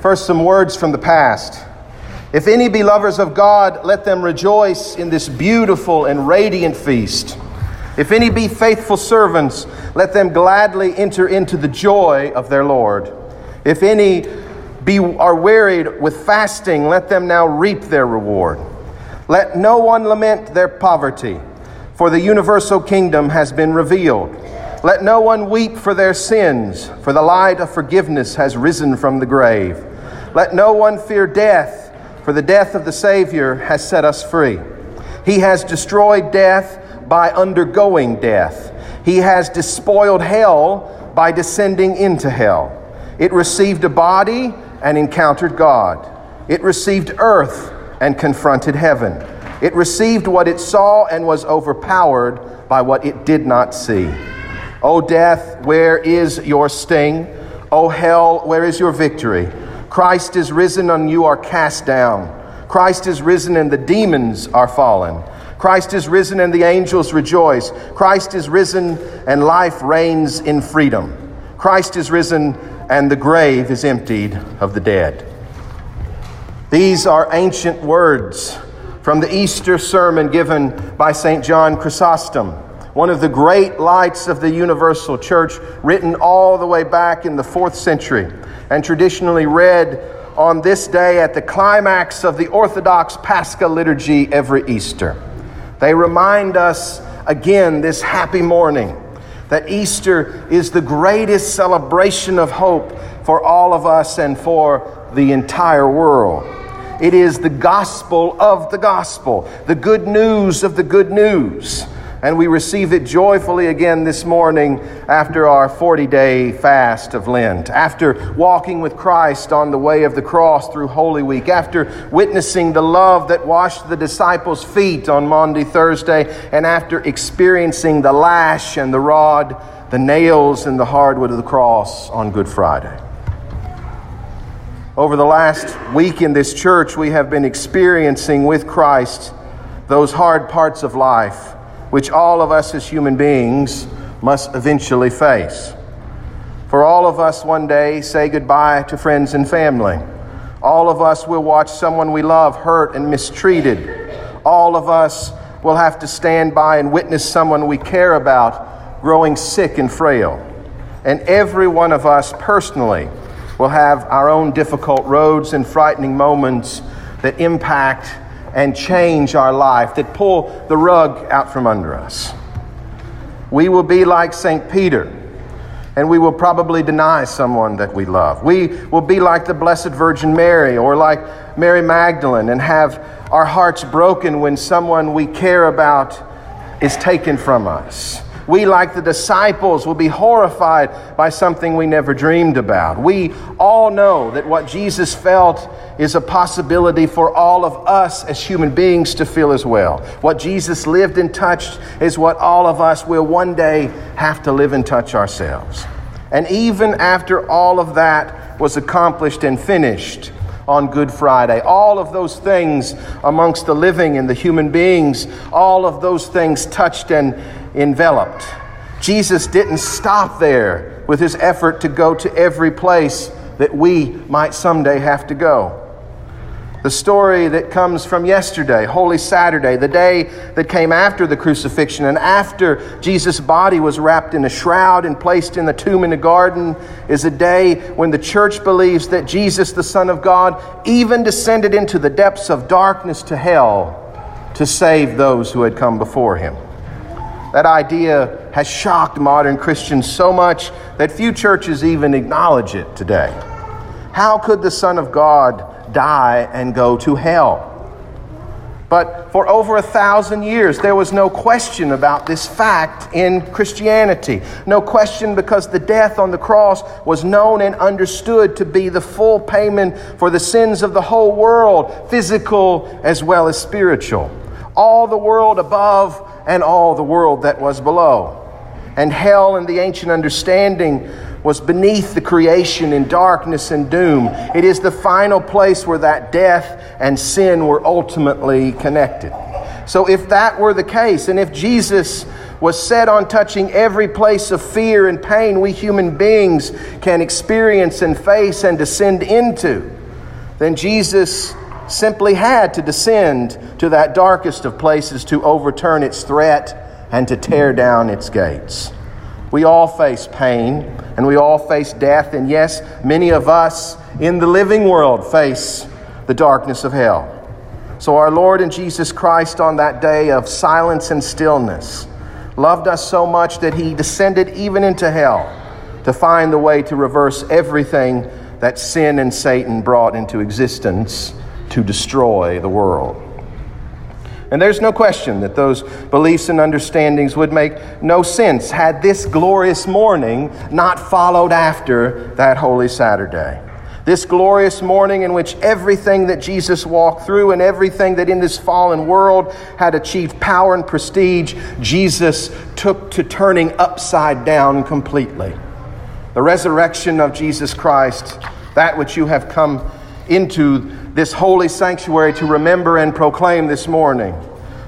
First, some words from the past. If any be lovers of God, let them rejoice in this beautiful and radiant feast. If any be faithful servants, let them gladly enter into the joy of their Lord. If any be, are wearied with fasting, let them now reap their reward. Let no one lament their poverty, for the universal kingdom has been revealed. Let no one weep for their sins, for the light of forgiveness has risen from the grave. Let no one fear death, for the death of the Savior has set us free. He has destroyed death by undergoing death. He has despoiled hell by descending into hell. It received a body and encountered God. It received earth and confronted heaven. It received what it saw and was overpowered by what it did not see. O death, where is your sting? O hell, where is your victory? Christ is risen and you are cast down. Christ is risen and the demons are fallen. Christ is risen and the angels rejoice. Christ is risen and life reigns in freedom. Christ is risen and the grave is emptied of the dead. These are ancient words from the Easter sermon given by St. John Chrysostom, one of the great lights of the universal church, written all the way back in the fourth century and traditionally read on this day at the climax of the Orthodox Paschal liturgy every Easter. They remind us again this happy morning that Easter is the greatest celebration of hope for all of us and for the entire world. It is the gospel of the gospel, the good news of the good news and we receive it joyfully again this morning after our 40 day fast of Lent, after walking with Christ on the way of the cross through Holy Week, after witnessing the love that washed the disciples' feet on Maundy Thursday, and after experiencing the lash and the rod, the nails and the hardwood of the cross on Good Friday. Over the last week in this church, we have been experiencing with Christ those hard parts of life which all of us as human beings must eventually face. For all of us one day say goodbye to friends and family. All of us will watch someone we love hurt and mistreated. All of us will have to stand by and witness someone we care about growing sick and frail. And every one of us personally will have our own difficult roads and frightening moments that impact and change our life, that pull the rug out from under us. We will be like St. Peter, and we will probably deny someone that we love. We will be like the Blessed Virgin Mary or like Mary Magdalene and have our hearts broken when someone we care about is taken from us. We, like the disciples, will be horrified by something we never dreamed about. We all know that what Jesus felt is a possibility for all of us as human beings to feel as well. What Jesus lived and touched is what all of us will one day have to live and touch ourselves. And even after all of that was accomplished and finished, on Good Friday. All of those things amongst the living and the human beings, all of those things touched and enveloped. Jesus didn't stop there with his effort to go to every place that we might someday have to go. The story that comes from yesterday, Holy Saturday, the day that came after the crucifixion and after Jesus' body was wrapped in a shroud and placed in the tomb in the garden, is a day when the church believes that Jesus, the Son of God, even descended into the depths of darkness to hell to save those who had come before him. That idea has shocked modern Christians so much that few churches even acknowledge it today. How could the Son of God die and go to hell? But for over a thousand years, there was no question about this fact in Christianity. No question because the death on the cross was known and understood to be the full payment for the sins of the whole world, physical as well as spiritual. All the world above and all the world that was below. And hell, in the ancient understanding, was beneath the creation in darkness and doom. It is the final place where that death and sin were ultimately connected. So, if that were the case, and if Jesus was set on touching every place of fear and pain we human beings can experience and face and descend into, then Jesus simply had to descend to that darkest of places to overturn its threat and to tear down its gates. We all face pain and we all face death, and yes, many of us in the living world face the darkness of hell. So, our Lord and Jesus Christ, on that day of silence and stillness, loved us so much that he descended even into hell to find the way to reverse everything that sin and Satan brought into existence to destroy the world. And there's no question that those beliefs and understandings would make no sense had this glorious morning not followed after that Holy Saturday. This glorious morning in which everything that Jesus walked through and everything that in this fallen world had achieved power and prestige, Jesus took to turning upside down completely. The resurrection of Jesus Christ, that which you have come into this holy sanctuary to remember and proclaim this morning,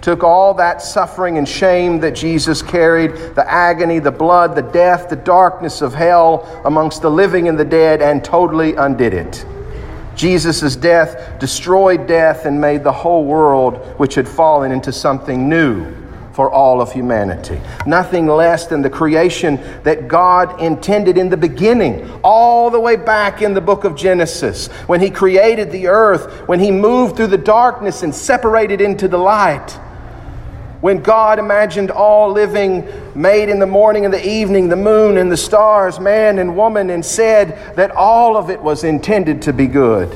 took all that suffering and shame that Jesus carried, the agony, the blood, the death, the darkness of hell amongst the living and the dead, and totally undid it. Jesus' death destroyed death and made the whole world, which had fallen, into something new for all of humanity. Nothing less than the creation that God intended in the beginning, all the way back in the book of Genesis, when He created the earth, when He moved through the darkness and separated into the light. When God imagined all living made in the morning and the evening, the moon and the stars, man and woman, and said that all of it was intended to be good.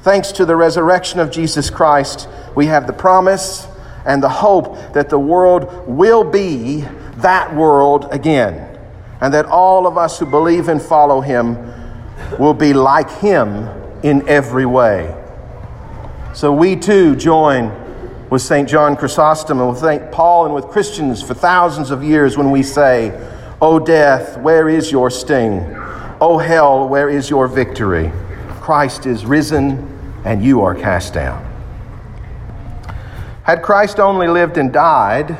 Thanks to the resurrection of Jesus Christ, we have the promise and the hope that the world will be that world again, and that all of us who believe and follow Him will be like Him in every way. So we too join with St. John Chrysostom and with St. Paul and with Christians for thousands of years when we say, O death, where is your sting? O hell, where is your victory? Christ is risen and you are cast down. Had Christ only lived and died,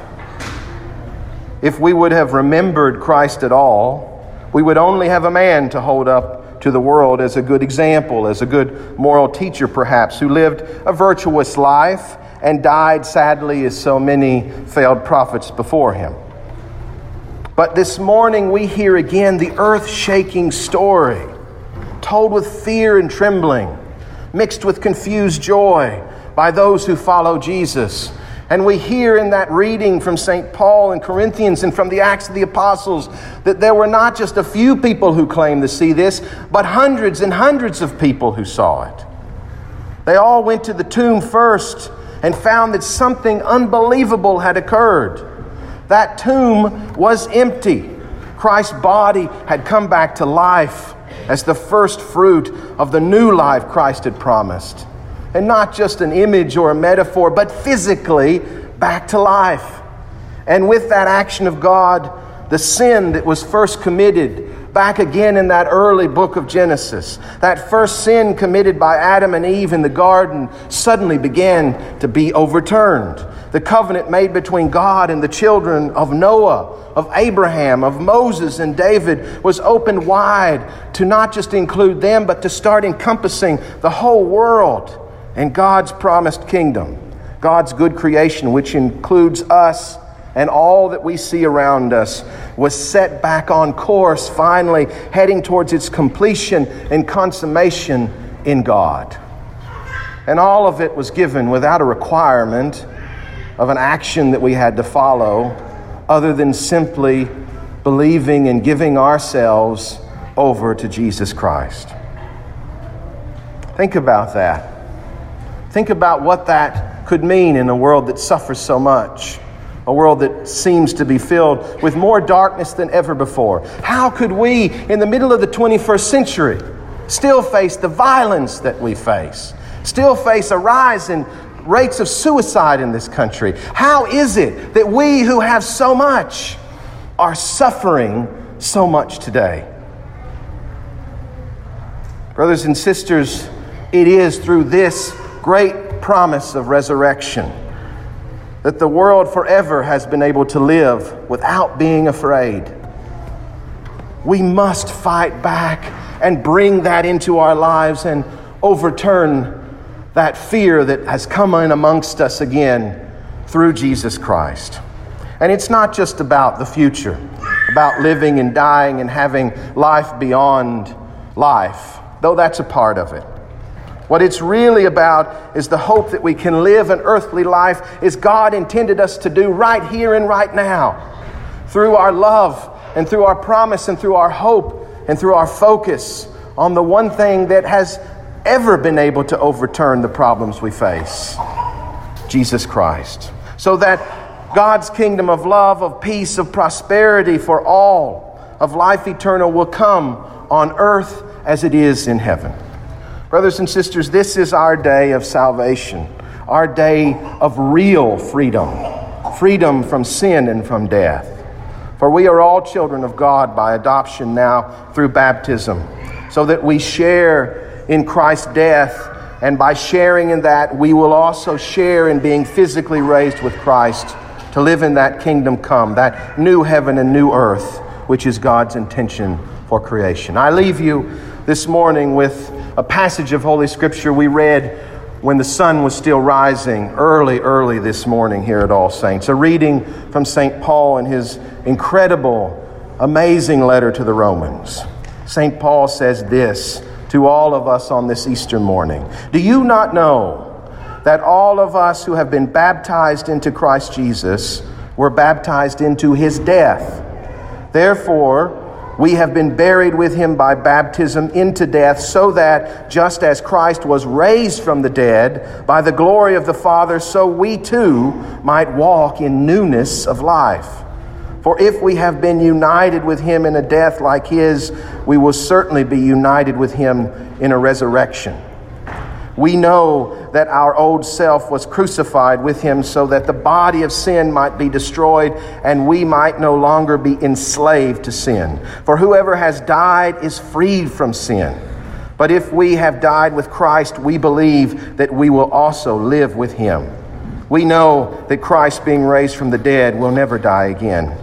if we would have remembered Christ at all, we would only have a man to hold up to the world as a good example, as a good moral teacher, perhaps, who lived a virtuous life and died sadly as so many failed prophets before him. But this morning we hear again the earth shaking story, told with fear and trembling, mixed with confused joy by those who follow Jesus. And we hear in that reading from St. Paul and Corinthians and from the Acts of the Apostles that there were not just a few people who claimed to see this, but hundreds and hundreds of people who saw it. They all went to the tomb first and found that something unbelievable had occurred. That tomb was empty. Christ's body had come back to life as the first fruit of the new life Christ had promised. And not just an image or a metaphor, but physically back to life. And with that action of God, the sin that was first committed back again in that early book of Genesis. That first sin committed by Adam and Eve in the garden suddenly began to be overturned. The covenant made between God and the children of Noah, of Abraham, of Moses and David was opened wide to not just include them, but to start encompassing the whole world and God's promised kingdom, God's good creation, which includes us and all that we see around us was set back on course, finally heading towards its completion and consummation in God. And all of it was given without a requirement of an action that we had to follow, other than simply believing and giving ourselves over to Jesus Christ. Think about that. Think about what that could mean in a world that suffers so much a world that seems to be filled with more darkness than ever before. How could we, in the middle of the 21st century, still face the violence that we face, still face a rise in rates of suicide in this country? How is it that we who have so much are suffering so much today? Brothers and sisters, it is through this great promise of resurrection that the world forever has been able to live without being afraid. We must fight back and bring that into our lives and overturn that fear that has come in amongst us again through Jesus Christ. And it's not just about the future, about living and dying and having life beyond life, though that's a part of it. What it's really about is the hope that we can live an earthly life as God intended us to do right here and right now through our love and through our promise and through our hope and through our focus on the one thing that has ever been able to overturn the problems we face Jesus Christ. So that God's kingdom of love, of peace, of prosperity for all, of life eternal will come on earth as it is in heaven. Brothers and sisters, this is our day of salvation, our day of real freedom, freedom from sin and from death. For we are all children of God by adoption now through baptism, so that we share in Christ's death, and by sharing in that, we will also share in being physically raised with Christ to live in that kingdom come, that new heaven and new earth, which is God's intention for creation. I leave you this morning with a passage of Holy Scripture we read when the sun was still rising early, early this morning here at All Saints. A reading from St. Paul in his incredible, amazing letter to the Romans. St. Paul says this to all of us on this Easter morning Do you not know that all of us who have been baptized into Christ Jesus were baptized into his death? Therefore, we have been buried with him by baptism into death, so that just as Christ was raised from the dead by the glory of the Father, so we too might walk in newness of life. For if we have been united with him in a death like his, we will certainly be united with him in a resurrection. We know that our old self was crucified with him so that the body of sin might be destroyed and we might no longer be enslaved to sin. For whoever has died is freed from sin. But if we have died with Christ, we believe that we will also live with him. We know that Christ, being raised from the dead, will never die again.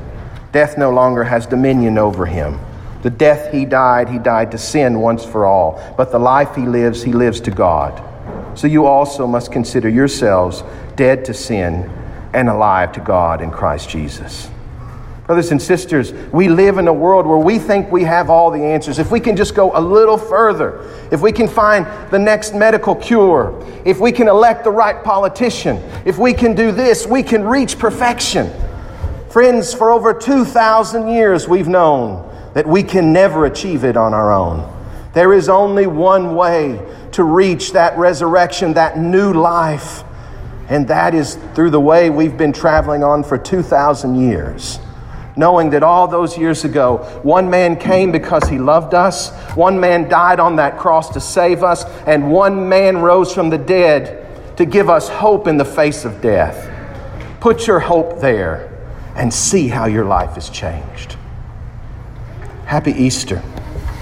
Death no longer has dominion over him. The death he died, he died to sin once for all. But the life he lives, he lives to God. So you also must consider yourselves dead to sin and alive to God in Christ Jesus. Brothers and sisters, we live in a world where we think we have all the answers. If we can just go a little further, if we can find the next medical cure, if we can elect the right politician, if we can do this, we can reach perfection. Friends, for over 2,000 years we've known that we can never achieve it on our own. There is only one way to reach that resurrection, that new life, and that is through the way we've been traveling on for 2,000 years. Knowing that all those years ago, one man came because he loved us, one man died on that cross to save us, and one man rose from the dead to give us hope in the face of death. Put your hope there and see how your life is changed. Happy Easter.